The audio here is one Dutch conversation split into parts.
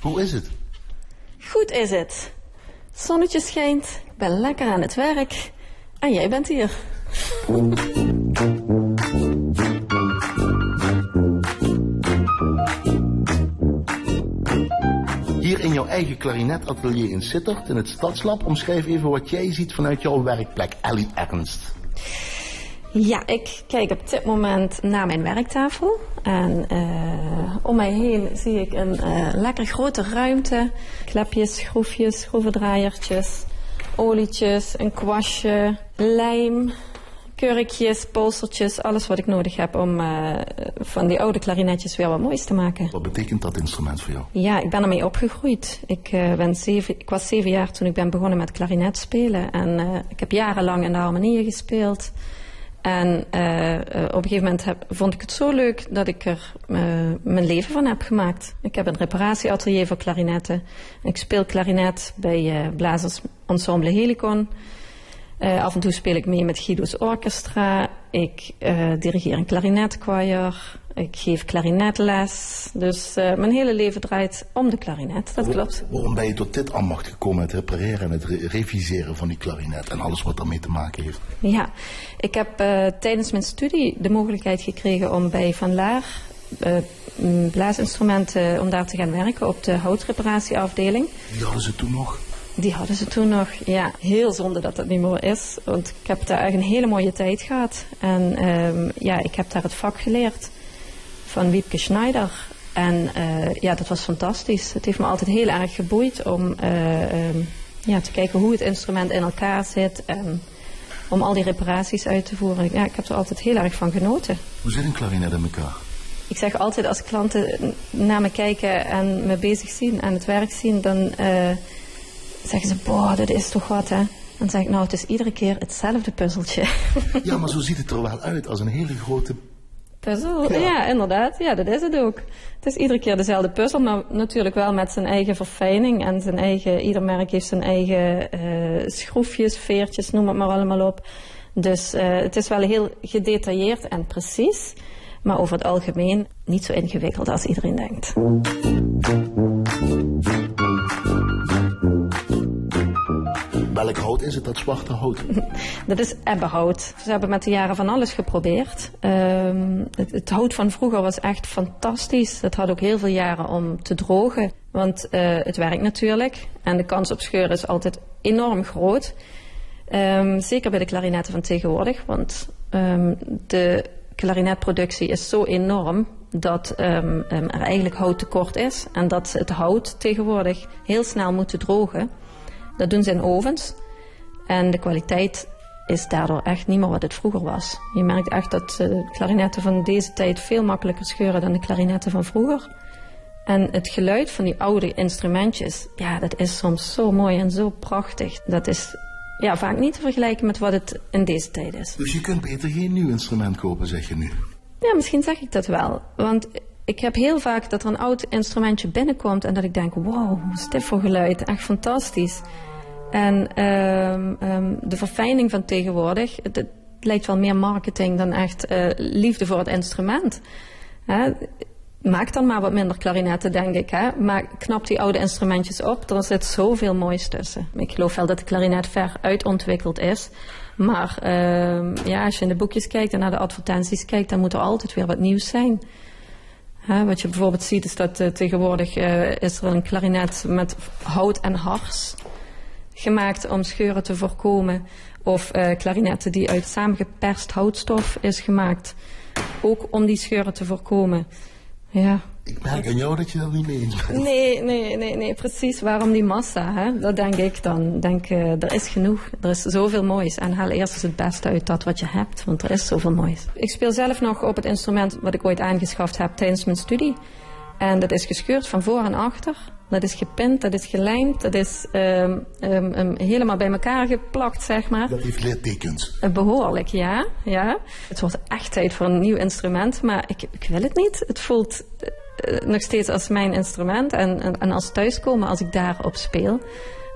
Hoe is het? Goed is het. Zonnetje schijnt, ik ben lekker aan het werk. En jij bent hier. Hier in jouw eigen klarinetatelier in Sittard, in het Stadslab, omschrijf even wat jij ziet vanuit jouw werkplek, Ellie Ernst. Ja, ik kijk op dit moment naar mijn werktafel. En eh, om mij heen zie ik een eh, lekker grote ruimte. Klepjes, schroefjes, schroevendraaiertjes, olietjes, een kwastje, lijm, kurkjes, polstertjes. Alles wat ik nodig heb om eh, van die oude klarinetjes weer wat moois te maken. Wat betekent dat instrument voor jou? Ja, ik ben ermee opgegroeid. Ik, ben zeven, ik was zeven jaar toen ik ben begonnen met klarinet spelen. En ik heb jarenlang in de harmonieën gespeeld. En eh, eh, op een gegeven moment heb- vond ik het zo leuk dat ik er eh, mijn leven van heb gemaakt. Ik heb een reparatieatelier voor klarinetten. Ik speel klarinet bij eh Blazers Ensemble Helicon. Af en toe speel ik mee met Guido's Orchestra. Ik eh, dirigeer een klarinetchoir. Ik geef klarinetles. Dus eh, mijn hele leven draait om de klarinet. Dat klopt. Waarom ben je tot dit ambacht gekomen, het repareren en het re- reviseren van die klarinet en alles wat daarmee te maken heeft? Ja, ik heb eh, tijdens mijn studie de mogelijkheid gekregen om bij Van Laar blaasinstrumenten, om daar te gaan werken op de houtreparatieafdeling. Die hadden ze toen nog. Die hadden ze toen nog. Ja, heel zonde dat dat niet meer is. Want ik heb daar echt een hele mooie tijd gehad. En ehm, ja, ik heb daar het vak geleerd van Wiepke Schneider. En eh, ja, dat was fantastisch. Het heeft me altijd heel erg geboeid om eh, ehm, ja, te kijken hoe het instrument in elkaar zit. En om al die reparaties uit te voeren. Ja, ik heb er altijd heel erg van genoten. Hoe zit een klarinet in elkaar? Ik zeg altijd als klanten naar me kijken en me bezig zien en het werk zien, dan eh, zeggen ze, boah, dat is toch wat hè. Dan zeg ik, nou, het is iedere keer hetzelfde puzzeltje. Ja, maar zo ziet het er wel uit als een hele grote... Puzzel, Ja. ja. inderdaad. Ja, dat is het ook. Het is iedere keer dezelfde puzzel, maar natuurlijk wel met zijn eigen verfijning en zijn eigen, ieder merk heeft zijn eigen eh, schroefjes, veertjes, noem het maar allemaal op. Dus eh, het is wel heel gedetailleerd en precies, maar over het algemeen niet zo ingewikkeld als iedereen denkt. Welk hout is het, dat zwarte hout? Dat is ebbenhout. Ze hebben met de jaren van alles geprobeerd. Ehm, het, het hout van vroeger was echt fantastisch. Het had ook heel veel jaren om te drogen. Want eh, het werkt natuurlijk. En de kans op scheuren is altijd enorm groot. Ehm, zeker bij de klarinetten van tegenwoordig. Want ehm, de klarinetproductie is zo enorm dat er eigenlijk houttekort is. En dat ze het hout tegenwoordig heel snel moeten drogen. Dat doen ze in ovens. En de kwaliteit is daardoor echt niet meer wat het vroeger was. Je merkt echt dat eh, de klarinetten van deze tijd veel makkelijker scheuren dan de klarinetten van vroeger. En het geluid van die oude instrumentjes, ja, dat is soms zo mooi en zo prachtig. Dat is ja, vaak niet te vergelijken met wat het in deze tijd is. Dus je kunt beter geen nieuw instrument kopen, zeg je nu. Ja, misschien zeg ik dat wel. Want ik heb heel vaak dat er een oud instrumentje binnenkomt en dat ik denk, wow, wat is dit voor geluid? Echt fantastisch. En ehm, ehm, de verfijning van tegenwoordig, het, lijkt wel meer marketing dan echt eh, liefde voor het instrument. Hè? Maak dan maar wat minder klarinetten, denk ik. Hè? Maar knap die oude instrumentjes op. Er zit zoveel moois tussen. Ik geloof wel dat de klarinet ver uitontwikkeld is. Maar ehm, ja, als je in de boekjes kijkt en naar de advertenties kijkt, dan moet er altijd weer wat nieuws zijn. Wat je bijvoorbeeld ziet is dat eh, tegenwoordig eh, is er een klarinet met hout en hars gemaakt om scheuren te voorkomen. Of eh klarinetten die uit samengeperst houtstof is gemaakt. Ook om die scheuren te voorkomen. Ja. Ik merk aan jou dat je dat niet mee eens bent. Nee, nee, nee, nee, precies. Waarom die massa? Hè? Dat denk ik dan. Denk, eh, er is genoeg. Er is zoveel moois. En haal eerst eens het beste uit dat wat je hebt. Want er is zoveel moois. Ik speel zelf nog op het instrument wat ik ooit aangeschaft heb tijdens mijn studie. En dat is gescheurd van voor en achter. Dat is gepint, dat is gelijmd, dat is ehm, ehm, ehm, helemaal bij elkaar geplakt, zeg maar. Dat heeft littekens. Eh, Behoorlijk, ja, ja. Het wordt echt tijd voor een nieuw instrument, maar ik, ik wil het niet. Het voelt nog steeds als mijn instrument en, en, en als thuiskomen als ik daarop speel.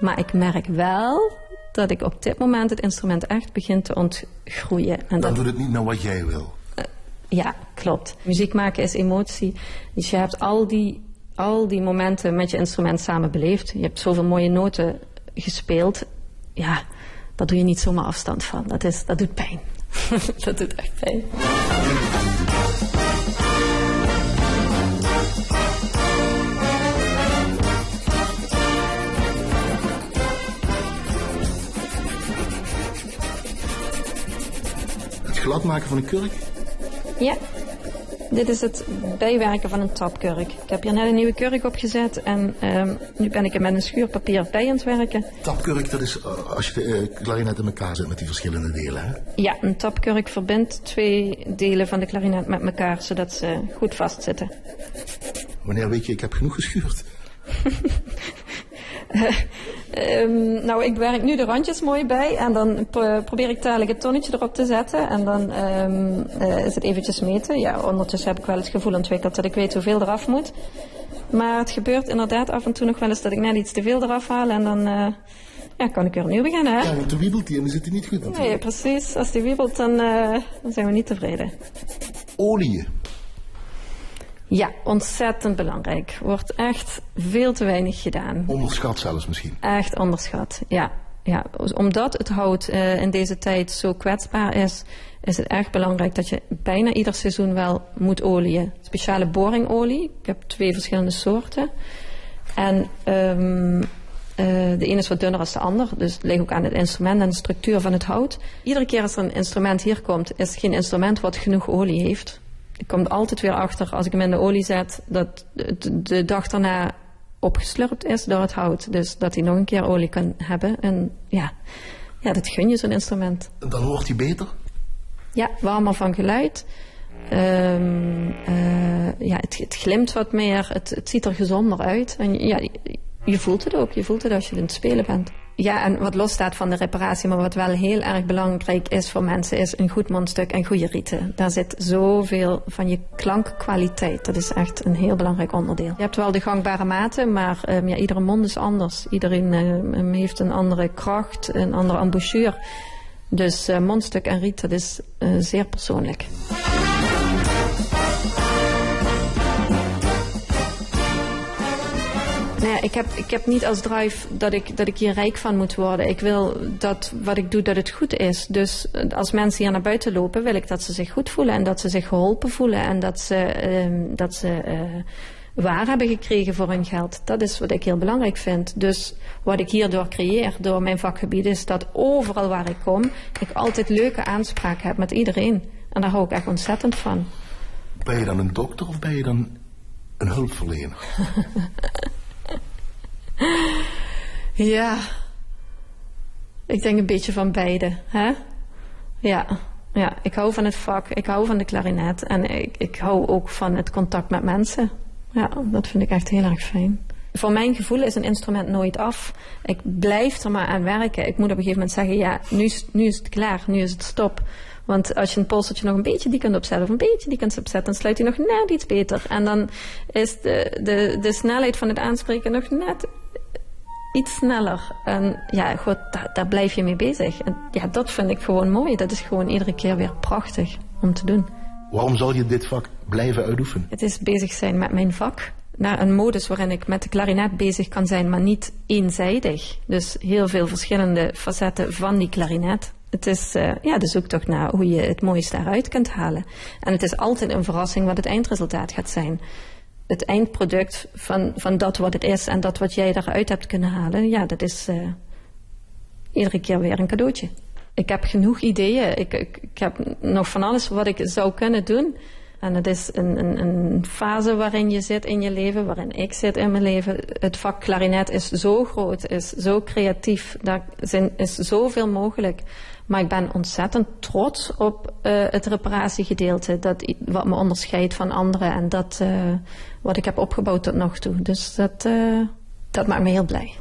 Maar ik merk wel dat ik op dit moment het instrument echt begint te ontgroeien. En Dan dat, doet het niet naar wat jij wil. ja, klopt. Muziek maken is emotie. Dus je hebt al die al die momenten met je instrument samen beleefd. Je hebt zoveel mooie noten gespeeld. Ja, daar doe je niet zomaar afstand van. Dat, is, dat doet pijn. dat doet echt pijn. Glad maken van een kurk? Ja, dit is het bijwerken van een tapkurk. Ik heb hier net een nieuwe kurk opgezet en um, nu ben ik er met een schuurpapier bij aan het werken. Tapkurk, dat is uh, als je de uh, klarinet in elkaar zet met die verschillende delen, hè? Ja, een tapkurk verbindt twee delen van de klarinet met elkaar, zodat ze goed vastzitten. Wanneer weet je, ik heb genoeg geschuurd? um, nou, ik werk nu de randjes mooi bij en dan probeer ik dadelijk het tonnetje erop te zetten en dan um, uh, is het eventjes meten. Ja, ondertussen heb ik wel het gevoel ontwikkeld dat ik weet hoeveel eraf moet. Maar het gebeurt inderdaad af en toe nog wel eens dat ik net iets te veel eraf haal en dan uh, ja, kan ik weer opnieuw beginnen. Hè? Ja, want de wiebelt die en dan zit hij niet goed natuurlijk. Nee, precies. Als die wiebelt dan, uh, dan zijn we niet tevreden. Olie. Ja, ontzettend belangrijk. Wordt echt veel te weinig gedaan. Onderschat zelfs misschien. Echt onderschat, ja. ja. Omdat het hout uh, in deze tijd zo kwetsbaar is, is het erg belangrijk dat je bijna ieder seizoen wel moet olieën. Speciale boringolie. Ik heb twee verschillende soorten. En um, uh, de ene is wat dunner dan de ander. Dus het ligt ook aan het instrument en de structuur van het hout. Iedere keer als er een instrument hier komt, is het geen instrument wat genoeg olie heeft ik kom er altijd weer achter als ik hem in de olie zet, dat de, de dag daarna opgeslurpt is door het hout. Dus dat hij nog een keer olie kan hebben. En ja, ja dat gun je zo'n instrument. Dan hoort hij beter? Ja, warmer van geluid. Um, uh, ja, het, het, glimt wat meer. Het, het ziet er gezonder uit. En ja, je voelt het ook. Je voelt het als je aan het spelen bent. Ja, en wat losstaat van de reparatie, maar wat wel heel erg belangrijk is voor mensen, is een goed mondstuk en goede rieten. Daar zit zoveel van je klankkwaliteit. Dat is echt een heel belangrijk onderdeel. Je hebt wel de gangbare maten, maar um, ja, iedere mond is anders. Iedereen um, heeft een andere kracht, een andere embouchure. Dus uh, mondstuk en riet, dat is uh, zeer persoonlijk. Nou ja, ik heb, ik heb niet als drive dat ik, dat ik hier rijk van moet worden. Ik wil dat wat ik doe, dat het goed is. Dus als mensen hier naar buiten lopen, wil ik dat ze zich goed voelen en dat ze zich geholpen voelen en dat ze, uh, dat ze uh, waar hebben gekregen voor hun geld. Dat is wat ik heel belangrijk vind. Dus wat ik hierdoor creëer, door mijn vakgebied, is dat overal waar ik kom, ik altijd leuke aanspraak heb met iedereen. En daar hou ik echt ontzettend van. Ben je dan een dokter of ben je dan een hulpverlener? Ja, ik denk een beetje van beide. Hè? Ja. ja, ik hou van het vak, ik hou van de klarinet en ik, ik hou ook van het contact met mensen. Ja, dat vind ik echt heel erg fijn. Voor mijn gevoel is een instrument nooit af. Ik blijf er maar aan werken. Ik moet op een gegeven moment zeggen, ja, nu is, nu is het klaar, nu is het stop. Want als je een polstertje nog een beetje die kunt opzetten of een beetje die kunt opzetten, dan sluit hij nog net iets beter. En dan is de, de, de snelheid van het aanspreken nog net iets sneller. En ja, goed, daar, daar, blijf je mee bezig. En ja, dat vind ik gewoon mooi. Dat is gewoon iedere keer weer prachtig om te doen. Waarom zal je dit vak blijven uitoefenen? Het is bezig zijn met mijn vak. Naar een modus waarin ik met de klarinet bezig kan zijn, maar niet eenzijdig. Dus heel veel verschillende facetten van die klarinet. Het is uh, ja, de zoektocht naar hoe je het mooiste daaruit kunt halen. En het is altijd een verrassing wat het eindresultaat gaat zijn het eindproduct van, van dat wat het is en dat wat jij daaruit hebt kunnen halen, ja, dat is uh, iedere keer weer een cadeautje. Ik heb genoeg ideeën. Ik, ik, ik, heb nog van alles wat ik zou kunnen doen. En het is een, een, een, fase waarin je zit in je leven, waarin ik zit in mijn leven. Het vak klarinet is zo groot, is zo creatief. Daar zijn, is zoveel mogelijk. Maar ik ben ontzettend trots op uh, het reparatiegedeelte. Dat, wat me onderscheidt van anderen. En dat uh, wat ik heb opgebouwd tot nog toe. Dus dat, uh, dat maakt me heel blij.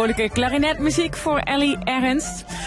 Vrolijke klarinetmuziek voor Ellie Ernst.